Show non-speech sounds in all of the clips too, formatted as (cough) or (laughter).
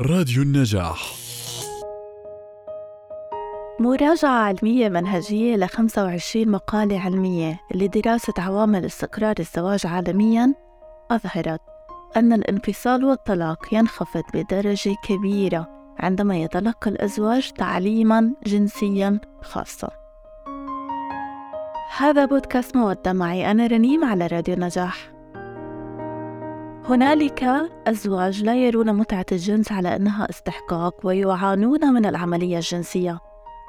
راديو النجاح مراجعة علمية منهجية ل 25 مقالة علمية لدراسة عوامل استقرار الزواج عالمياً أظهرت أن الانفصال والطلاق ينخفض بدرجة كبيرة عندما يتلقى الأزواج تعليماً جنسياً خاصاً. هذا بودكاست مودة معي أنا رنيم على راديو نجاح. هنالك أزواج لا يرون متعة الجنس على أنها استحقاق ويعانون من العملية الجنسية.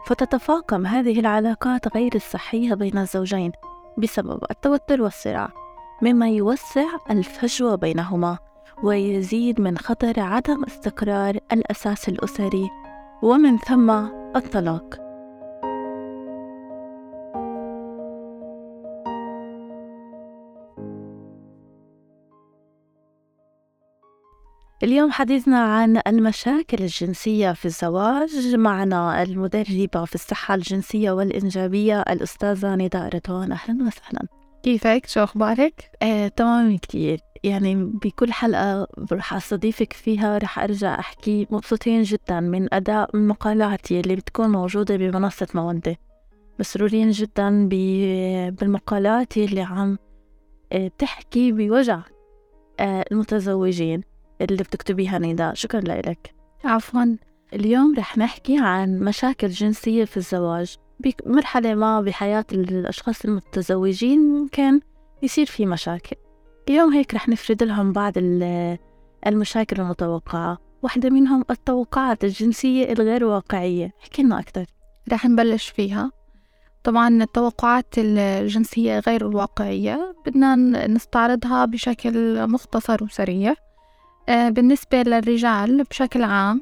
فتتفاقم هذه العلاقات غير الصحية بين الزوجين بسبب التوتر والصراع مما يوسع الفجوة بينهما ويزيد من خطر عدم استقرار الأساس الأسري ومن ثم الطلاق. اليوم حديثنا عن المشاكل الجنسية في الزواج. معنا المدربة في الصحة الجنسية والإنجابية الأستاذة نداء رضوان. أهلا وسهلا. كيفك؟ شو أخبارك؟ آه، تمام كتير. يعني بكل حلقة رح أستضيفك فيها رح أرجع أحكي مبسوطين جدا من أداء مقالاتي اللي بتكون موجودة بمنصة مودة مسرورين جدا بالمقالات اللي عم آه، تحكي بوجع آه، المتزوجين. اللي بتكتبيها نداء شكرا لك عفوا. اليوم رح نحكي عن مشاكل جنسية في الزواج. بمرحلة ما بحياة الأشخاص المتزوجين ممكن يصير في مشاكل. اليوم هيك رح نفرد لهم بعض المشاكل المتوقعة. واحدة منهم التوقعات الجنسية الغير واقعية. احكي لنا أكثر رح نبلش فيها. طبعا التوقعات الجنسية غير الواقعية بدنا نستعرضها بشكل مختصر وسريع. بالنسبة للرجال بشكل عام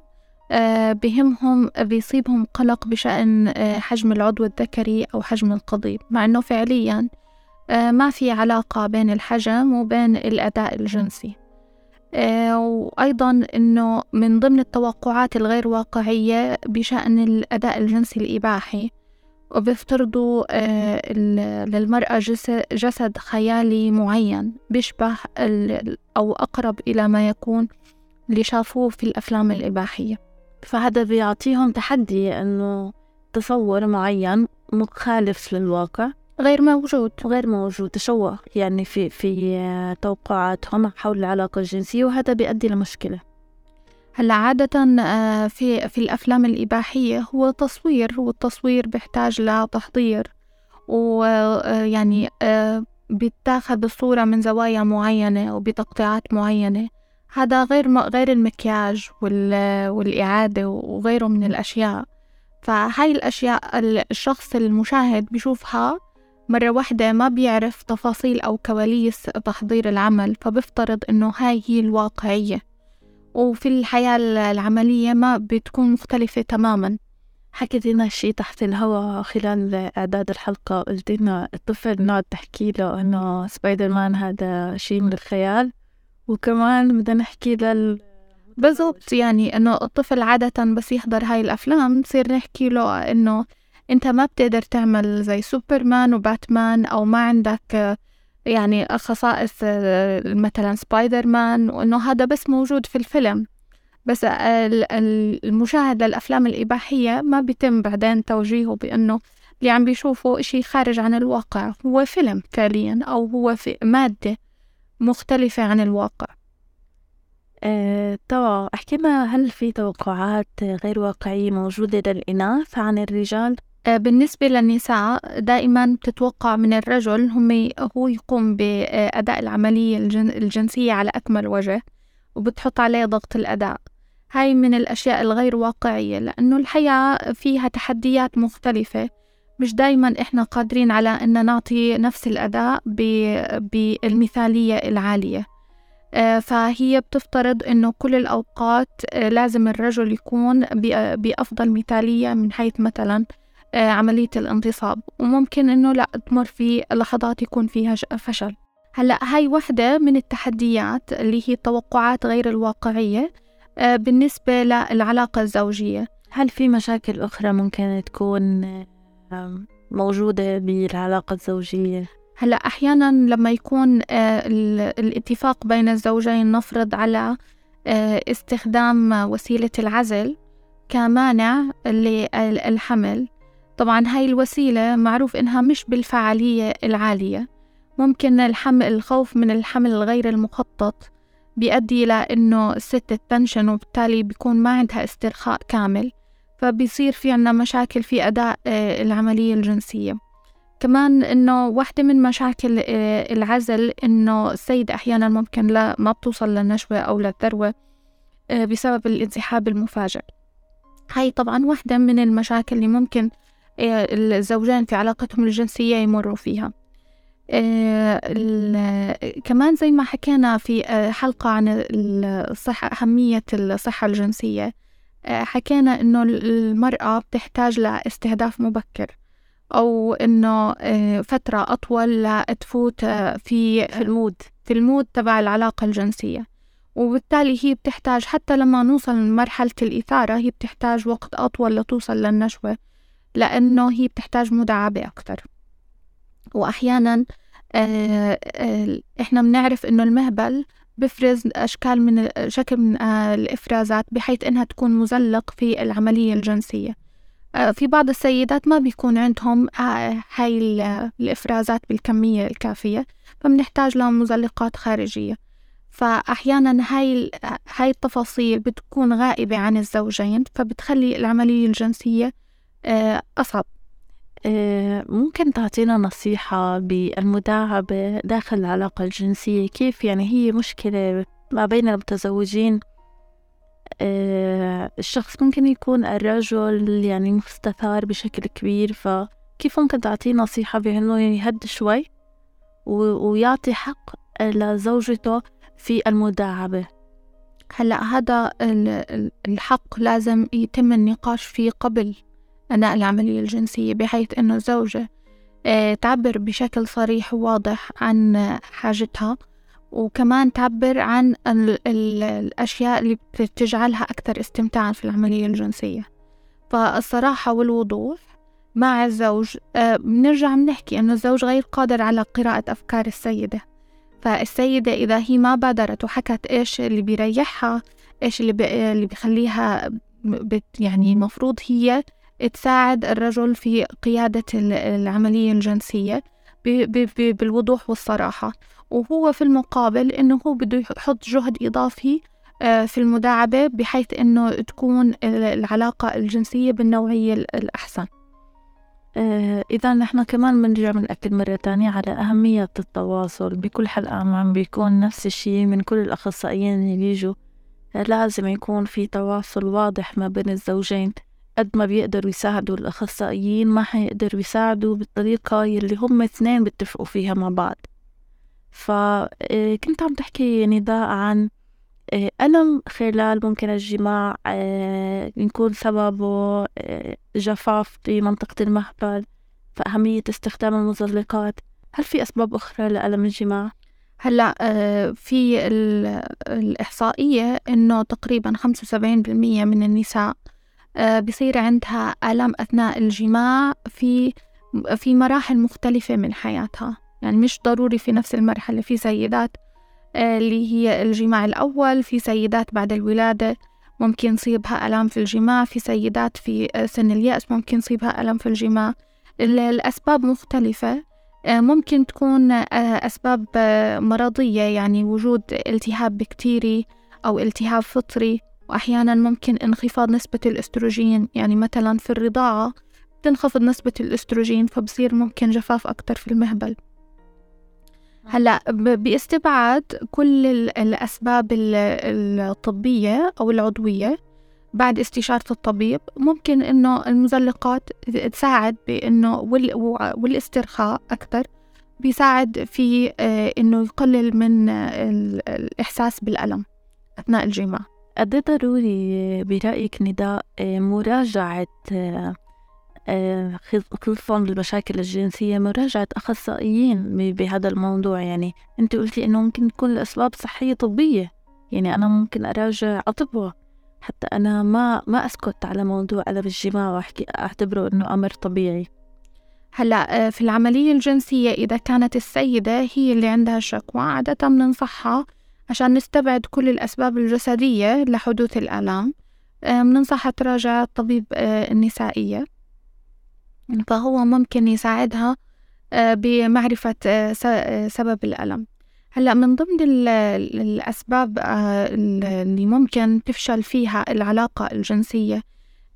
آه، بهمهم بيصيبهم قلق بشأن آه، حجم العضو الذكري أو حجم القضيب. مع أنه فعليا ما في علاقة بين الحجم وبين الأداء الجنسي. وأيضا أنه من ضمن التوقعات الغير واقعية بشأن الأداء الجنسي الإباحي وبيفترضوا للمرأة جسد خيالي معين بيشبه أو أقرب إلى ما يكون اللي شافوه في الأفلام الإباحية. فهذا بيعطيهم تحدي إنه تصور معين مخالف للواقع. غير موجود. غير موجود. تشوه يعني في في توقعاتهم حول العلاقة الجنسية وهذا بيؤدي لمشكلة. هلا عادة آه، في في الأفلام الإباحية هو تصوير والتصوير بيحتاج لتحضير. ويعني آه، بيتاخد الصورة من زوايا معينة وبتقطيعات معينة. هذا غير غير المكياج والإعادة وغيره من الأشياء. فهاي الأشياء الشخص المشاهد بيشوفها مرة واحدة ما بيعرف تفاصيل أو كواليس تحضير العمل فبفترض إنه هاي هي الواقعية. وفي الحياة العملية ما بتكون مختلفة تماما. حكيت لنا شي تحت الهواء خلال إعداد الحلقة قلت لنا الطفل نقعد تحكي له إنه سبايدر مان هذا شي من الخيال. وكمان بدنا نحكي لل بالضبط يعني إنه الطفل عادة بس يحضر هاي الأفلام نصير نحكي له إنه أنت ما بتقدر تعمل زي Superman و Batman أو ما عندك يعني خصائص مثلا سبايدر مان وإنه هذا بس موجود في الفيلم. بس المشاهد للأفلام الإباحية ما بيتم بعدين توجيهه بأنه اللي عم بيشوفه إشي خارج عن الواقع. هو فيلم فعليا أو هو في مادة مختلفة عن الواقع. آه، طبعا أحكي لنا هل في توقعات غير واقعية موجودة للإناث عن الرجال؟ آه، بالنسبة للنساء دائما تتوقع من الرجل هم هو يقوم بأداء العملية الجنسية على أكمل وجه وبتحط عليه ضغط الأداء. هاي من الأشياء الغير واقعية لأنه الحياة فيها تحديات مختلفة. مش دايما إحنا قادرين على أن نعطي نفس الأداء بالمثالية العالية. آه، فهي بتفترض إنه كل الأوقات آه، لازم الرجل يكون بأفضل مثالية من حيث مثلا عملية الانتصاب. وممكن إنه لا تمر في لحظات يكون فيها فشل. هلأ هاي وحدة من التحديات اللي هي التوقعات غير الواقعية آه، بالنسبة للعلاقة الزوجية. هل في مشاكل أخرى ممكن تكون موجودة بالعلاقة الزوجية؟ هلأ أحيانا لما يكون آه، الاتفاق بين الزوجين نفرض على استخدام وسيلة العزل كمانع للحمل طبعا هاي الوسيلة معروف إنها مش بالفعالية العالية. ممكن الحمل الخوف من الحمل الغير المخطط بيؤدي إلى إنه الست تنشن وبالتالي بيكون ما عندها استرخاء كامل فبيصير في عنا مشاكل في أداء آه، العملية الجنسية. كمان إنه واحدة من مشاكل آه، العزل إنه السيد أحيانا ممكن لا ما بتوصل للنشوة أو للذروة آه، بسبب الانسحاب المفاجئ. هاي طبعا واحدة من المشاكل اللي ممكن الزوجين في علاقتهم الجنسية يمروا فيها. كمان زي ما حكينا في حلقة عن الصحة أهمية الصحة الجنسية. آه، حكينا إنه المرأة بتحتاج لاستهداف مبكر أو إنه آه، فترة أطول لتفوت آه، في ال mood في ال mood تبع العلاقة الجنسية. وبالتالي هي بتحتاج حتى لما نوصل لمرحلة الإثارة هي بتحتاج وقت أطول لتوصل للنشوة. لأنه هي بتحتاج مداعبة أكتر. وأحيانا إحنا بنعرف إنه المهبل بفرز أشكال من شكل من آه، الإفرازات بحيث إنها تكون مزلق في العملية الجنسية. آه، في بعض السيدات ما بيكون عندهم آه، هاي الإفرازات بالكمية الكافية فبنحتاج لهم مزلقات خارجية. فأحيانا هاي هاي التفاصيل بتكون غائبة عن الزوجين فبتخلي العملية الجنسية أصعب. ممكن تعطينا نصيحة بالمداعبة داخل العلاقة الجنسية؟ كيف يعني هي مشكلة ما بين المتزوجين؟ الشخص ممكن يكون الرجل يعني مستثار بشكل كبير فكيف ممكن تعطيه نصيحة بأنه يهد شوي ويعطي حق لزوجته في المداعبة؟ هلأ هذا الحق لازم يتم النقاش فيه قبل أثناء العملية الجنسية بحيث أنه الزوجة آه، تعبر بشكل صريح وواضح عن حاجتها وكمان تعبر عن الأشياء اللي بتجعلها أكثر استمتاعا في العملية الجنسية. فالصراحة والوضوح مع الزوج آه، بنرجع بنحكي إنه الزوج غير قادر على قراءة أفكار السيدة. فالسيدة إذا هي ما بادرت وحكت إيش اللي بيريحها إيش اللي, بي اللي بيخليها بت يعني المفروض هي تساعد الرجل في قيادة العملية الجنسية بالوضوح والصراحة. وهو في المقابل إنه هو بده يحط جهد إضافي آه، في المداعبة بحيث إنه تكون العلاقة الجنسية بالنوعية الأحسن. آه، إذا نحن كمان بنرجع بنأكد مرة تانية على أهمية التواصل. بكل حلقة عم بيكون نفس الشي من كل الأخصائيين اللي بيجوا لازم يكون في تواصل واضح ما بين الزوجين. قد ما بيقدروا يساعدوا الأخصائيين ما حيقدروا يساعدوا بالطريقة يلي هم اثنين بيتفقوا فيها مع بعض فكنت آه، عم تحكي نداء عن آه، ألم خلال ممكن الجماع آه، يكون سببه جفاف في منطقة المهبل فأهمية استخدام المزلقات هل في أسباب أخرى لألم الجماع؟ هلأ في الإحصائية إنه تقريبا خمسة وسبعين بالمية من النساء بصير عندها آلام أثناء الجماع في في مراحل مختلفة من حياتها. يعني مش ضروري في نفس المرحلة في سيدات آه، اللي هي الجماع الأول في سيدات بعد الولادة ممكن يصيبها ألام في الجماع في سيدات في آه، سن اليأس ممكن يصيبها ألم في الجماع. الأسباب مختلفة. ممكن تكون أسباب مرضية يعني وجود التهاب بكتيري أو التهاب فطري. وأحيانا ممكن انخفاض نسبة الأستروجين يعني مثلا في الرضاعة تنخفض نسبة الأستروجين فبصير ممكن جفاف أكتر في المهبل. هلأ باستبعاد كل الأسباب الطبية أو العضوية بعد استشارة الطبيب ممكن إنه المزلقات تساعد بإنه والإسترخاء أكثر بيساعد في آه، إنه يقلل من الإحساس بالألم أثناء الجماع قد ضروري برأيك نداء مراجعة آه، خصوصا بالمشاكل الجنسية مراجعة أخصائيين بهذا الموضوع؟ يعني أنت قلتي إنه ممكن تكون الأسباب صحية طبية. يعني أنا ممكن أراجع أطباء. حتى أنا ما ما أسكت على موضوع ألم الجماع وأحكي أعتبره إنه أمر طبيعي. هلأ آه، في العملية الجنسية إذا كانت السيدة هي اللي عندها شكوى عادة بننصحها عشان نستبعد كل الأسباب الجسدية لحدوث الآلام بننصحها تراجع الطبيب النسائية. فهو ممكن يساعدها بمعرفة سبب الألم. هلأ من ضمن الأسباب اللي ممكن تفشل فيها العلاقة الجنسية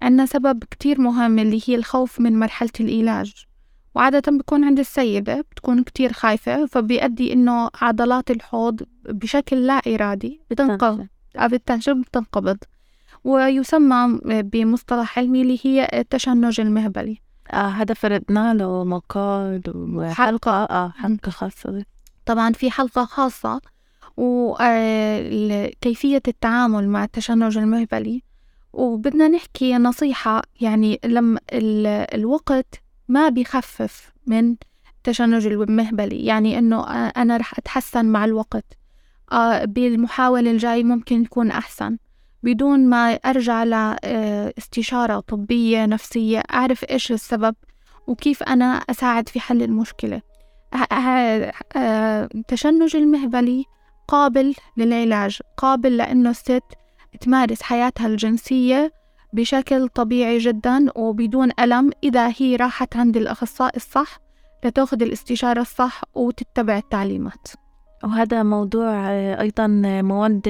عندنا سبب كتير مهم اللي هي الخوف من مرحلة العلاج. وعادة بيكون عند السيدة بتكون كتير خايفة فبيؤدي إنه عضلات الحوض بشكل لا إرادي بتنقبض بتنقبض. ويسمى بمصطلح علمي اللي هي التشنج المهبلي. آه هذا فردنا له مقال وحلقة. آه حلقة خاصة. طبعا في حلقة خاصة وكيفية التعامل مع التشنج المهبلي. وبدنا نحكي نصيحة يعني لما الوقت ما بيخفف من التشنج المهبلي يعني إنه أنا رح أتحسن مع الوقت. آه، بالمحاولة الجاي ممكن يكون أحسن. بدون ما أرجع لاستشارة طبية نفسية أعرف إيش السبب وكيف أنا أساعد في حل المشكلة. التشنج المهبلي قابل للعلاج قابل لأنه الست تمارس حياتها الجنسية بشكل طبيعي جدا وبدون ألم إذا هي راحت عند الأخصائي الصح لتأخذ الاستشارة الصح وتتبع التعليمات. وهذا موضوع أيضا مواد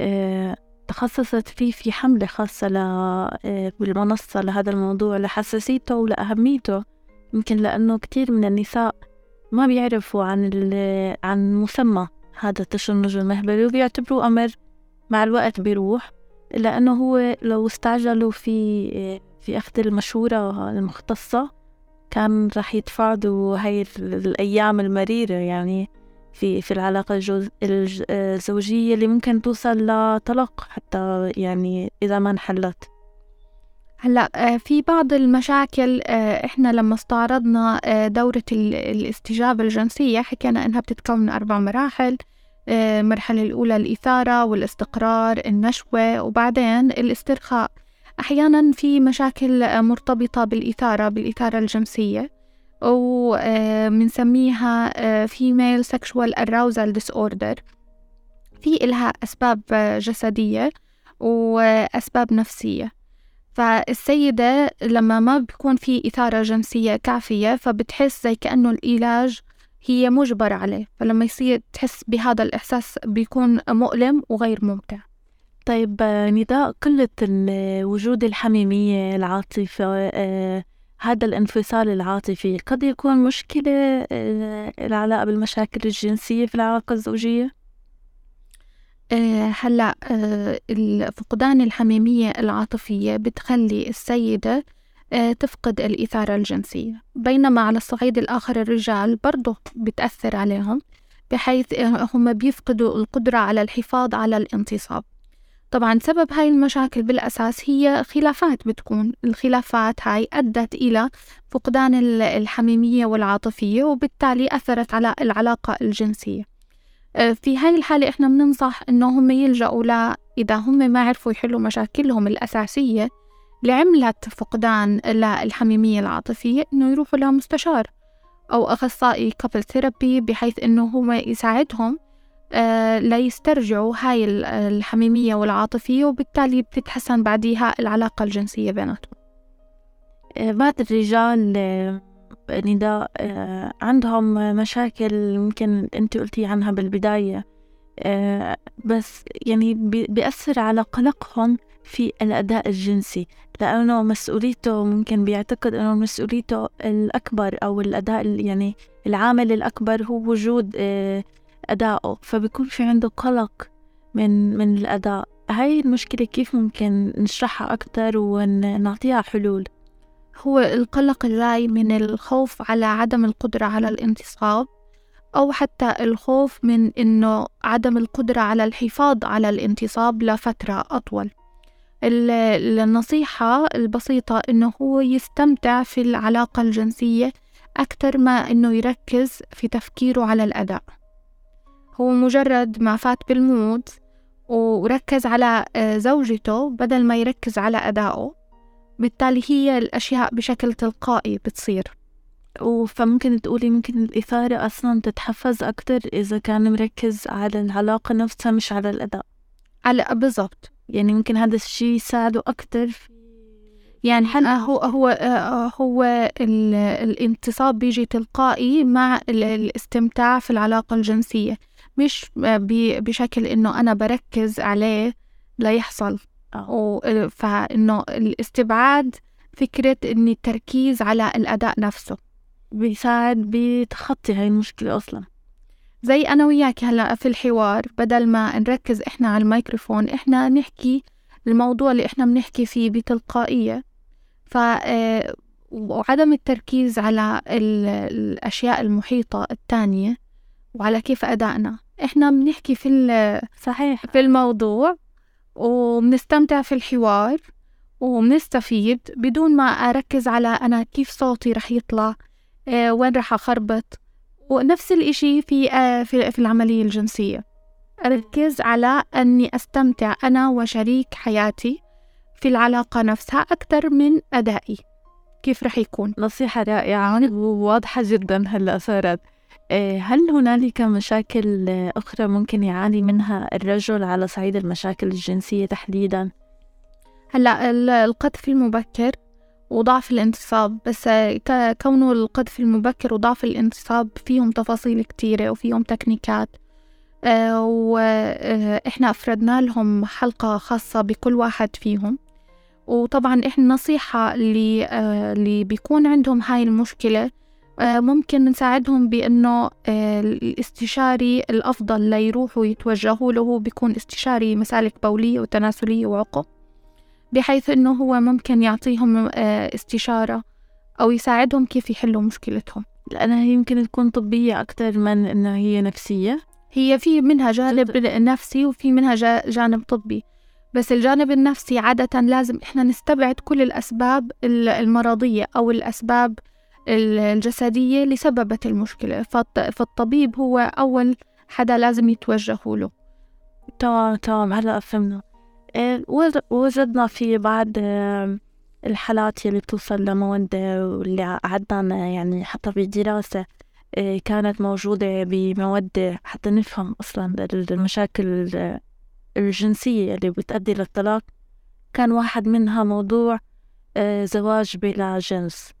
آه، تخصصت فيه في حملة خاصة آه، بالمنصة لهذا الموضوع لحساسيته ولأهميته يمكن لأنه كتير من النساء ما بيعرفوا عن عن مسمى هذا التشنج المهبلي وبيعتبروه أمر مع الوقت بيروح. لأنه هو لو استعجلوا في في أخذ المشورة المختصة كان راح يتفادوا هاي الأيام المريرة يعني في في العلاقة الزوجية اللي ممكن توصل لطلاق حتى يعني إذا ما انحلت. هلأ آه، في بعض المشاكل آه، إحنا لما استعرضنا آه، دورة الاستجابة الجنسية حكينا إنها بتتكون من أربع مراحل. المرحلة الأولى الإثارة والاستقرار النشوة وبعدين الاسترخاء. أحيانا في مشاكل مرتبطة بالإثارة بالإثارة الجنسية وبنسميها female sexual arousal disorder. في إلها أسباب جسدية وأسباب نفسية. فالسيدة لما ما بيكون في إثارة جنسية كافية فبتحس زي كأنه العلاج هي مجبرة عليه فلما يصير تحس بهذا الإحساس بيكون مؤلم وغير ممتع طيب نداء قلة وجود الحميمية العاطفة آه، هذا الانفصال العاطفي قد يكون مشكلة آه، العلاقة بالمشاكل الجنسية في العلاقة الزوجية؟ آه، هلأ فقدان الحميمية العاطفية بتخلي السيدة تفقد الإثارة الجنسية. بينما على الصعيد الآخر الرجال برضه بتأثر عليهم بحيث هم بيفقدوا القدرة على الحفاظ على الانتصاب. طبعا سبب هاي المشاكل بالأساس هي خلافات بتكون. الخلافات هاي أدت إلى فقدان الحميمية والعاطفية وبالتالي أثرت على العلاقة الجنسية. آه، في هاي الحالة إحنا بننصح إنه هم يلجأوا لا إذا هم ما عرفوا يحلوا مشاكلهم الأساسية لعملة فقدان للحميمية العاطفية إنه يروحوا لمستشار أو أخصائي couple therapy بحيث إنه هو يساعدهم آه، ليسترجعوا هاي الحميمية والعاطفية وبالتالي بتتحسن بعديها العلاقة الجنسية بيناتهم. آه، بعض الرجال آه، نداء عندهم مشاكل ممكن أنت قلتي عنها بالبداية بس يعني بيأثر على قلقهم في الأداء الجنسي لأنه مسؤوليته ممكن بيعتقد أنه مسؤوليته الأكبر أو الأداء يعني العامل الأكبر هو وجود أدائه. فبيكون في عنده قلق من من الأداء. هاي المشكلة كيف ممكن نشرحها أكتر ونعطيها حلول؟ هو القلق جاي من الخوف على عدم القدرة على الانتصاب أو حتى الخوف من إنه عدم القدرة على الحفاظ على الانتصاب لفترة أطول. النصيحة البسيطة إنه هو يستمتع في العلاقة الجنسية أكتر ما إنه يركز في تفكيره على الأداء. هو مجرد ما فات بالمود وركز على آه، زوجته بدل ما يركز على أدائه. بالتالي هي الأشياء بشكل تلقائي بتصير. فممكن تقولي ممكن الإثارة أصلا تتحفز أكتر إذا كان مركز على العلاقة نفسها مش على الأداء. على بالضبط. يعني ممكن هذا الشيء يساعده أكتر. يعني هل هو هو هو الانتصاب بيجي تلقائي مع الاستمتاع في العلاقة الجنسية مش بشكل إنه أنا بركز عليه ليحصل آه. فإنه الاستبعاد فكرة إني التركيز على الأداء نفسه. بيساعد بتخطي هاي المشكلة أصلا. زي أنا وياك هلأ في الحوار بدل ما نركز إحنا على الميكروفون إحنا نحكي الموضوع اللي إحنا بنحكي فيه بتلقائية. ف آه، وعدم التركيز على الأشياء المحيطة التانية وعلى كيف أدائنا. إحنا بنحكي في صحيح. في الموضوع وبنستمتع في الحوار وبنستفيد بدون ما أركز على أنا كيف صوتي رح يطلع آه، وين رح أخربط. ونفس الإشي في آه، في في العملية الجنسية. أركز على أني أستمتع أنا وشريك حياتي في العلاقة نفسها أكثر من أدائي. كيف رح يكون؟ نصيحة رائعة وواضحة جدا هلأ صارت آه، هل هنالك مشاكل أخرى ممكن يعاني منها الرجل على صعيد المشاكل الجنسية تحديدا؟ هلأ القذف المبكر وضعف الانتصاب بس كونه القذف المبكر وضعف الانتصاب فيهم تفاصيل كتيرة وفيهم تكنيكات. آه، وإحنا أفردنا لهم حلقة خاصة بكل واحد فيهم. وطبعا إحنا النصيحة اللي, آه، اللي بيكون عندهم هاي المشكلة. آه، ممكن نساعدهم بأنه الاستشاري الأفضل ليروحوا يتوجهوا له بيكون استشاري مسالك بولية وتناسلية وعقم. بحيث إنه هو ممكن يعطيهم آه، استشارة أو يساعدهم كيف يحلوا مشكلتهم. لأنها يمكن تكون طبية أكثر من إنه هي نفسية. هي في منها جانب نفسي وفي منها جانب طبي. بس الجانب النفسي عادة لازم إحنا نستبعد كل الأسباب المرضية أو الأسباب الجسدية اللي سببت المشكلة فالطبيب هو أول حدا لازم يتوجهوا له. تمام تمام هلا فهمنا. وجدنا في بعض آه، الحالات يلي بتوصل لمودة واللي عدنا يعني حتى بدراسة آه، كانت موجودة بمودة حتى نفهم أصلا المشاكل الجنسية اللي بتؤدي للطلاق. كان واحد منها موضوع آه، زواج بلا جنس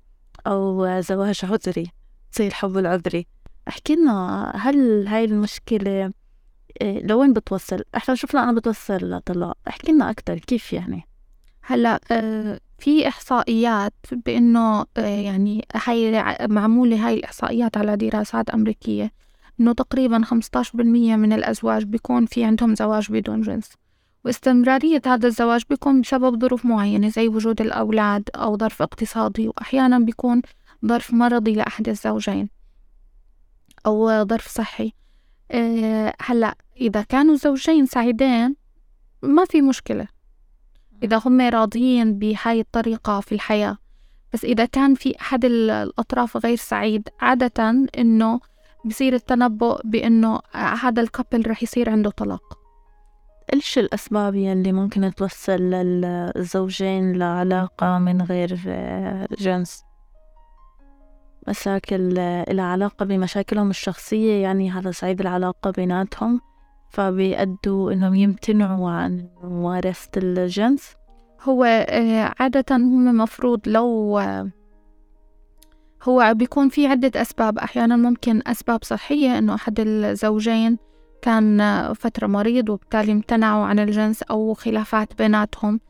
أو زواج عذري زي الحب العذري. احكي لنا هل هاي المشكلة إيه، لوين بتوصل؟ إحنا شفنا أنا بتوصل لطلاق احكي لنا أكثر كيف يعني؟ هلأ آه، في إحصائيات بإنه آه، يعني هاي معمولة هاي الإحصائيات على دراسات أمريكية إنه تقريبا 15% من الأزواج بيكون في عندهم زواج بدون جنس. واستمرارية هذا الزواج بيكون بسبب ظروف معينة زي وجود الأولاد أو ظرف اقتصادي وأحيانا بيكون ظرف مرضي لأحد الزوجين أو ظرف صحي. أه هلأ إذا كانوا الزوجين سعيدين ما في مشكلة. إذا هم راضيين بهاي الطريقة في الحياة. بس إذا كان في أحد الأطراف غير سعيد عادة إنه بصير التنبؤ بإنه هذا الكابل رح يصير عنده طلاق. إيش الأسباب يلي ممكن توصل للزوجين لعلاقة من غير جنس؟ مشاكل العلاقة بمشاكلهم الشخصية يعني على صعيد العلاقة بيناتهم؟ فبيأدوا إنهم يمتنعوا عن ممارسة الجنس. هو آه، عادة هم مفروض لو هو بيكون في عدة أسباب. أحيانا ممكن أسباب صحية إنه أحد الزوجين كان فترة مريض وبالتالي امتنعوا عن الجنس أو خلافات بيناتهم.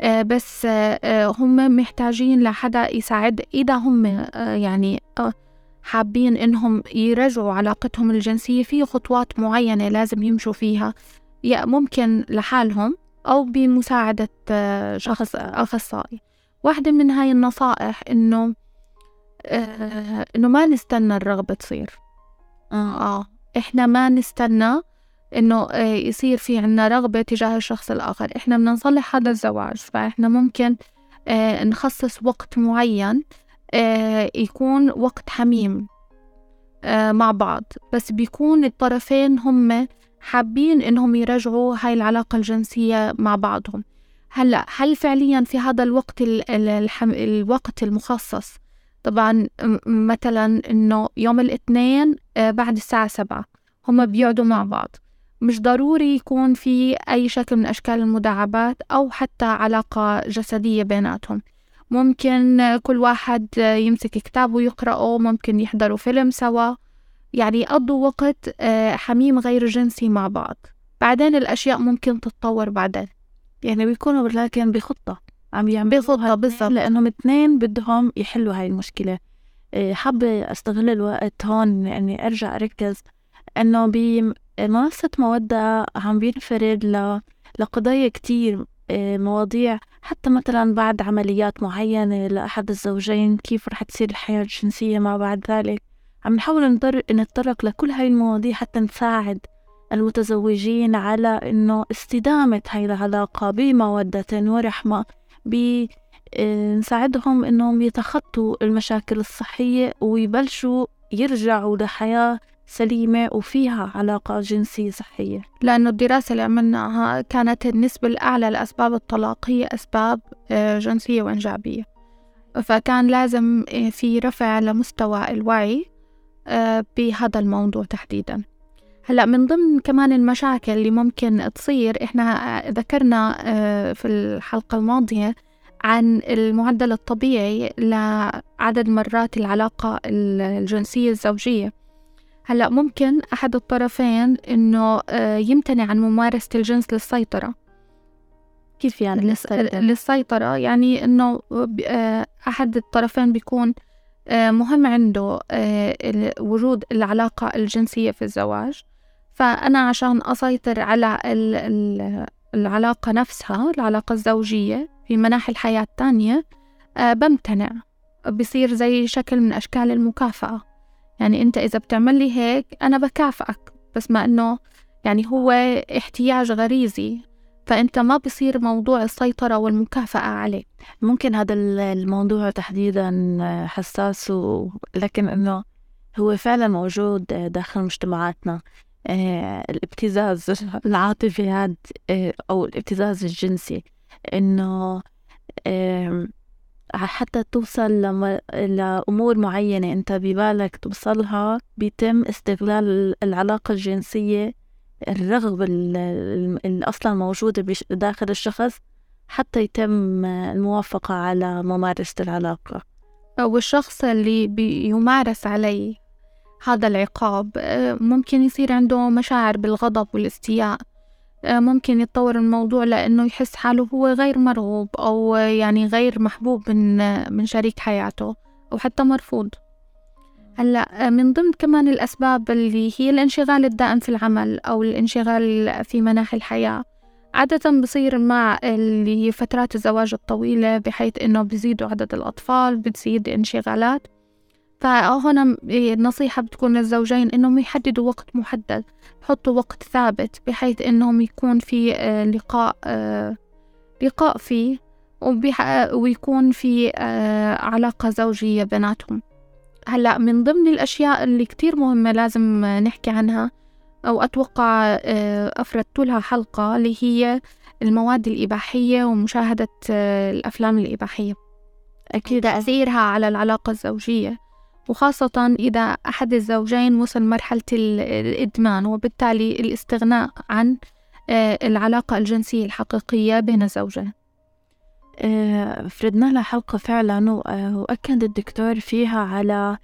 آه، بس آه، هم محتاجين لحدا يساعد إذا هم يعني حابين إنهم يرجعوا علاقتهم الجنسية في خطوات معينة لازم يمشوا فيها يا ممكن لحالهم أو بمساعدة آه، شخص أخصائي. واحدة من هاي النصائح إنه آه إنه ما نستنى الرغبة تصير. آه. آه إحنا ما نستنى إنه آه يصير في عنا رغبة تجاه الشخص الآخر. إحنا بدنا نصلح هذا الزواج فإحنا ممكن نخصص وقت معين يكون وقت حميم آه، مع بعض. بس بيكون الطرفين هم حابين إنهم يرجعوا هاي العلاقة الجنسية مع بعضهم. هلأ هل فعليا في هذا الوقت الحم... الوقت المخصص؟ طبعا مثلا إنه يوم الاثنين آه، بعد الساعة سبعة هم بيقعدوا مع بعض. مش ضروري يكون في أي شكل من أشكال المداعبات أو حتى علاقة جسدية بيناتهم. ممكن كل واحد يمسك كتاب ويقرأه ممكن يحضروا فيلم سوا. يعني يقضوا وقت آه، حميم غير جنسي مع بعض. بعدين الأشياء ممكن تتطور بعدين. يعني بيكونوا لكن بخطة. عم يعملوا بخطة بالضبط. لأنهم اثنين بدهم يحلوا هاي المشكلة. آه، حابة أستغل الوقت هون إني أرجع أركز إنه بمنصة مودة عم بينفرد ل... لقضايا كتير مواضيع حتى مثلا بعد عمليات معينة لأحد الزوجين كيف رح تصير الحياة الجنسية ما بعد ذلك. عم نحاول نتطرق لكل هاي المواضيع حتى نساعد المتزوجين على إنه استدامة هاي العلاقة بمودة ورحمة بنساعدهم آه، إنهم يتخطوا المشاكل الصحية ويبلشوا يرجعوا لحياة سليمة وفيها علاقة جنسية صحية. لأنه الدراسة اللي عملناها كانت النسبة الأعلى لأسباب الطلاق هي أسباب آه، جنسية وإنجابية. فكان لازم آه، في رفع لمستوى الوعي آه، بهذا الموضوع تحديدا. هلأ من ضمن كمان المشاكل اللي ممكن تصير إحنا ذكرنا في الحلقة الماضية عن المعدل الطبيعي لعدد مرات العلاقة الجنسية الزوجية. هلا ممكن أحد الطرفين إنه آه، يمتنع عن ممارسة الجنس للسيطرة. كيف يعني للسيطرة؟ للسيطرة يعني إنه آه، أحد الطرفين بيكون آه، مهم عنده وجود العلاقة الجنسية في الزواج. فأنا عشان أسيطر على العلاقة نفسها العلاقة الزوجية في مناحي الحياة التانية بمتنع. بصير زي شكل من أشكال المكافأة. يعني أنت إذا بتعمل لي هيك أنا بكافئك بس ما إنه يعني هو احتياج غريزي فأنت ما بصير موضوع السيطرة والمكافأة عليه ممكن هذا الموضوع تحديدا حساس لكن إنه هو فعلا موجود داخل مجتمعاتنا. آه، الابتزاز العاطفي هذا آه، أو الابتزاز الجنسي. إنه حتى توصل لما لأمور معينة أنت ببالك توصلها بيتم استغلال العلاقة الجنسية الرغبة اللي أصلا موجودة داخل الشخص حتى يتم الموافقة على ممارسة العلاقة. أو الشخص اللي بيمارس عليه هذا العقاب ممكن يصير عنده مشاعر بالغضب والاستياء. آه، ممكن يتطور الموضوع لأنه يحس حاله هو غير مرغوب أو يعني غير محبوب من من شريك حياته أو حتى مرفوض. هلأ آه، من ضمن كمان الأسباب اللي هي الانشغال الدائم في العمل أو الانشغال في مناحي الحياة. عادة بصير مع اللي هي فترات الزواج الطويلة بحيث إنه بزيدوا عدد الأطفال بتزيد انشغالات. فهنا النصيحة بتكون للزوجين إنهم يحددوا وقت محدد يحطوا وقت ثابت بحيث إنهم يكون في آه، لقاء آه، لقاء فيه ويكون في آه، علاقة زوجية بيناتهم. هلأ من ضمن الأشياء اللي كتير مهمة لازم نحكي عنها أو أتوقع أفردت لها حلقة اللي هي المواد الإباحية ومشاهدة الأفلام الإباحية. أكيد تأثيرها على العلاقة الزوجية. وخاصة إذا أحد الزوجين وصل مرحلة الإدمان وبالتالي الاستغناء عن آه، العلاقة الجنسية الحقيقية بين الزوجين. آه، فردنا لها حلقة فعلا آه، وأكد الدكتور فيها على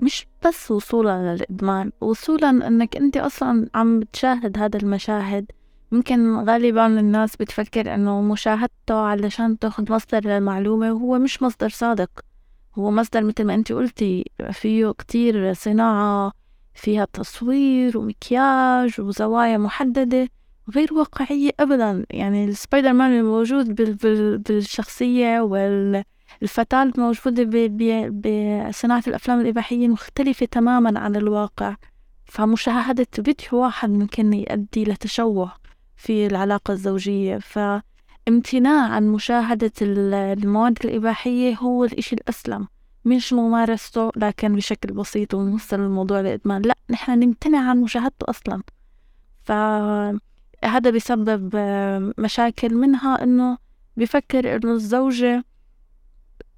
مش بس وصولا للإدمان وصولا أنك أنت أصلا عم تشاهد هذا المشاهد. ممكن غالبا الناس بتفكر أنه مشاهدته علشان تاخد مصدر للمعلومة وهو مش مصدر صادق. هو مصدر مثل ما انت قلتي فيه كتير صناعة فيها تصوير ومكياج وزوايا محددة غير واقعية أبدا. يعني السبايدر مان الموجود بالشخصية والفتاة الموجودة بصناعة الأفلام الإباحية مختلفة تماما عن الواقع. فمشاهدة فيديو واحد ممكن يؤدي لتشوه في العلاقة الزوجية. ف امتناع عن مشاهدة المواد الإباحية هو الإشي الأسلم. مش ممارسته لكن بشكل بسيط ونوصل الموضوع لإدمان. لا نحن نمتنع عن مشاهدته أصلا. فهذا بسبب مشاكل منها إنه بفكر إنه الزوجة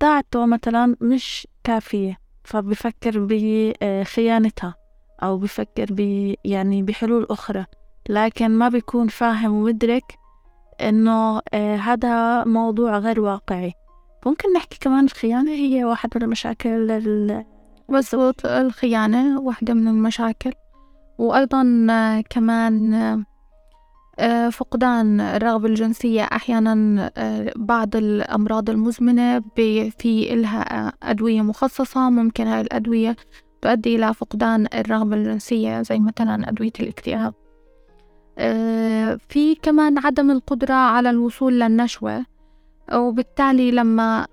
تاعته مثلا مش كافية. فبفكر بخيانتها أو بفكر ب يعني بحلول أخرى. لكن ما بيكون فاهم ومدرك إنه آه، هذا موضوع غير واقعي. ممكن نحكي كمان الخيانة هي واحد من المشاكل مزبوط الخيانة واحدة من المشاكل. وأيضا آه، كمان آه، فقدان الرغبة الجنسية أحيانا بعض الأمراض المزمنة في إلها أدوية مخصصة. ممكن هاي الأدوية تؤدي إلى فقدان الرغبة الجنسية زي مثلا أدوية الاكتئاب. في كمان عدم القدرة على الوصول للنشوة وبالتالي لما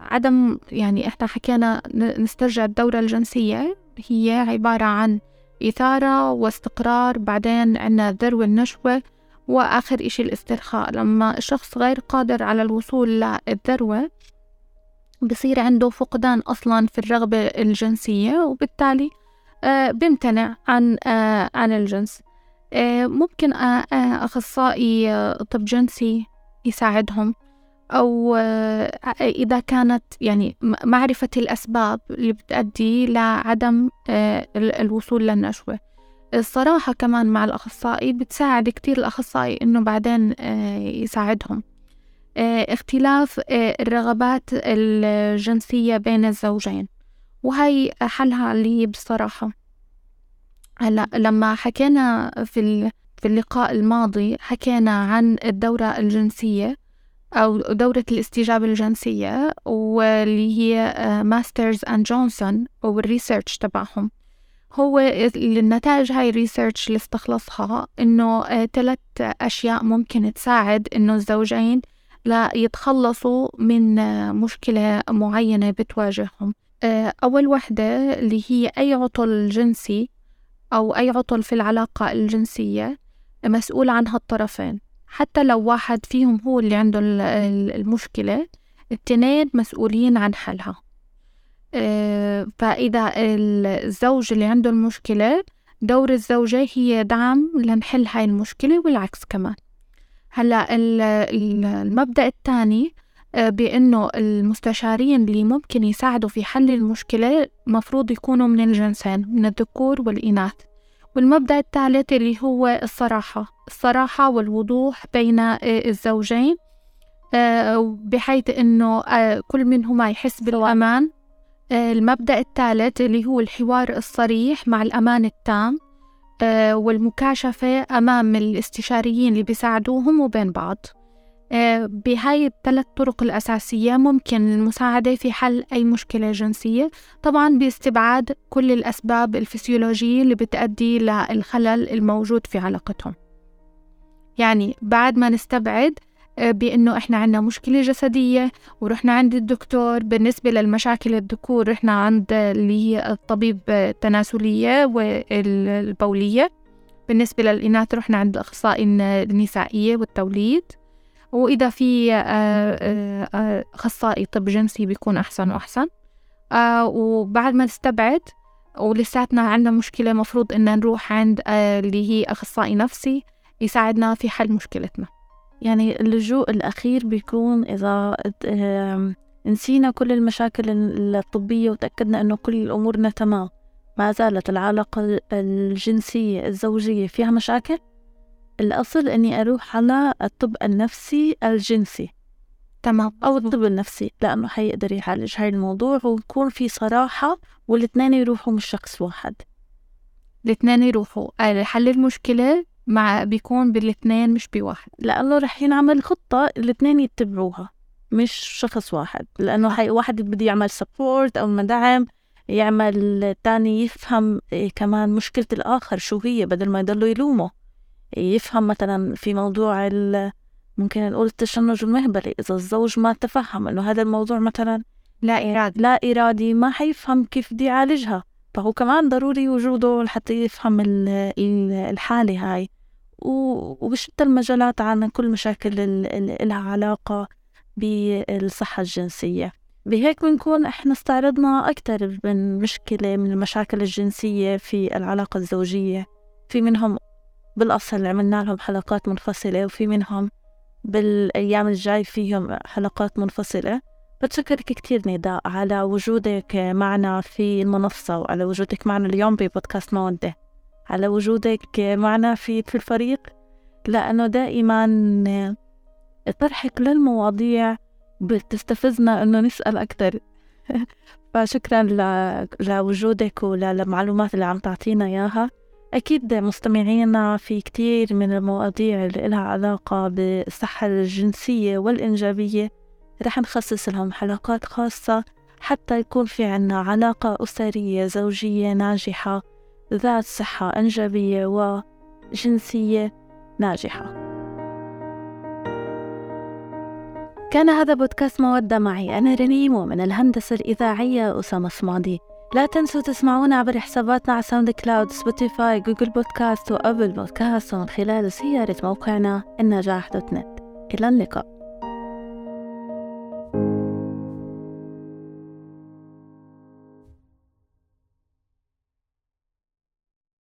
عدم يعني إحنا حكينا نسترجع الدورة الجنسية هي عبارة عن إثارة واستقرار بعدين عنا ذروة النشوة وآخر إشي الاسترخاء. لما الشخص غير قادر على الوصول للذروة بصير عنده فقدان أصلا في الرغبة الجنسية وبالتالي آه بيمتنع عن آه عن الجنس. ممكن آه آه أخصائي آه طب جنسي يساعدهم أو آه إذا كانت يعني معرفة الأسباب اللي بتؤدي لعدم آه الوصول للنشوة. الصراحة كمان مع الأخصائي بتساعد كتير الأخصائي إنه بعدين آه يساعدهم. آه، اختلاف آه، الرغبات الجنسية بين الزوجين وهي حلها اللي بصراحة. هلا لما حكينا في في اللقاء الماضي حكينا عن الدورة الجنسية أو دورة الاستجابة الجنسية واللي هي Masters and Johnson وال research تبعهم. هو النتائج هاي الريسيرش اللي استخلصها إنه ثلاث آه، أشياء ممكن تساعد إنه الزوجين ليتخلصوا من مشكلة معينة بتواجههم. آه، أول وحدة اللي هي أي عطل جنسي أو أي عطل في العلاقة الجنسية مسؤول عنها الطرفين. حتى لو واحد فيهم هو اللي عنده المشكلة التنين مسؤولين عن حلها آه، فإذا الزوج اللي عنده المشكلة دور الزوجة هي دعم لنحل هاي المشكلة والعكس كمان. هلأ المبدأ الثاني بأنه المستشارين اللي ممكن يساعدوا في حل المشكلة مفروض يكونوا من الجنسين من الذكور والإناث. والمبدأ الثالث اللي هو الصراحة الصراحة والوضوح بين آه، الزوجين آه، بحيث أنه كل منهما يحس بالأمان. المبدأ الثالث اللي هو الحوار الصريح مع الأمان التام آه، والمكاشفة أمام الاستشاريين اللي بيساعدوهم وبين بعض. آه، بهاي الثلاث طرق الأساسية ممكن المساعدة في حل أي مشكلة جنسية. طبعا باستبعاد كل الأسباب الفسيولوجية اللي بتأدي للخلل الموجود في علاقتهم. يعني بعد ما نستبعد بأنه إحنا عندنا مشكلة جسدية ورحنا عند الدكتور بالنسبة للمشاكل الذكور رحنا عند اللي هي الطبيب التناسلية والبولية. بالنسبة للإناث رحنا عند الأخصائي النسائية والتوليد. وإذا في آه، آه، آه، أخصائي طب جنسي بيكون أحسن وأحسن. وبعد ما نستبعد ولساتنا عندنا مشكلة مفروض إن نروح عند اللي هي أخصائي نفسي يساعدنا في حل مشكلتنا. يعني اللجوء الأخير بيكون إذا نسينا كل المشاكل الطبية وتأكدنا أنه كل أمورنا تمام. ما زالت العلاقة الجنسية الزوجية فيها مشاكل الأصل أني أروح على الطب النفسي الجنسي. تمام. أو الطب النفسي لأنه حيقدر يعالج هاي الموضوع ويكون في صراحة والاثنين يروحوا مش شخص واحد. الاثنين يروحوا. حل المشكلة مع بيكون بالاثنين مش بواحد. لأنه رح ينعمل خطة الاثنين يتبعوها مش شخص واحد. لأنه هاي واحد بده يعمل support أو مدعم يعمل تاني يفهم إيه كمان مشكلة الآخر شو هي بدل ما يضلوا يلومه يفهم مثلا في موضوع ممكن نقول التشنج المهبلي إذا الزوج ما تفهم إنه هذا الموضوع مثلا لا إرادي. لا إرادي ما حيفهم كيف بدي يعالجها فهو كمان ضروري وجوده لحتى يفهم الحالة هاي. وبشتى المجالات عن كل مشاكل اللي لها علاقة بالصحة الجنسية. بهيك بنكون إحنا استعرضنا أكثر من مشكلة من المشاكل الجنسية في العلاقة الزوجية. في منهم بالأصل عملنا لهم حلقات منفصلة وفي منهم بالأيام الجاي فيهم حلقات منفصلة. بتشكرك كتير نداء على وجودك معنا في المنصة وعلى وجودك معنا اليوم ببودكاست مودة على وجودك معنا في في الفريق لأنه دائما طرحك للمواضيع بتستفزنا إنه نسأل أكتر. (laughs) فشكرا لوجودك وللمعلومات اللي عم تعطينا إياها. أكيد مستمعينا في كتير من المواضيع اللي لها علاقة بالصحة الجنسية والإنجابية رح نخصص لهم حلقات خاصة حتى يكون في عنا علاقة أسرية زوجية ناجحة ذات صحة إنجابية وجنسية ناجحة. كان هذا بودكاست مودة معي أنا رنيم ومن الهندسة الإذاعية أسامة صمادي. لا تنسوا تسمعونا عبر حساباتنا على SoundCloud Spotify Google Podcast و Apple Podcast ومن خلال زيارة موقعنا النجاح dot net. إلى اللقاء.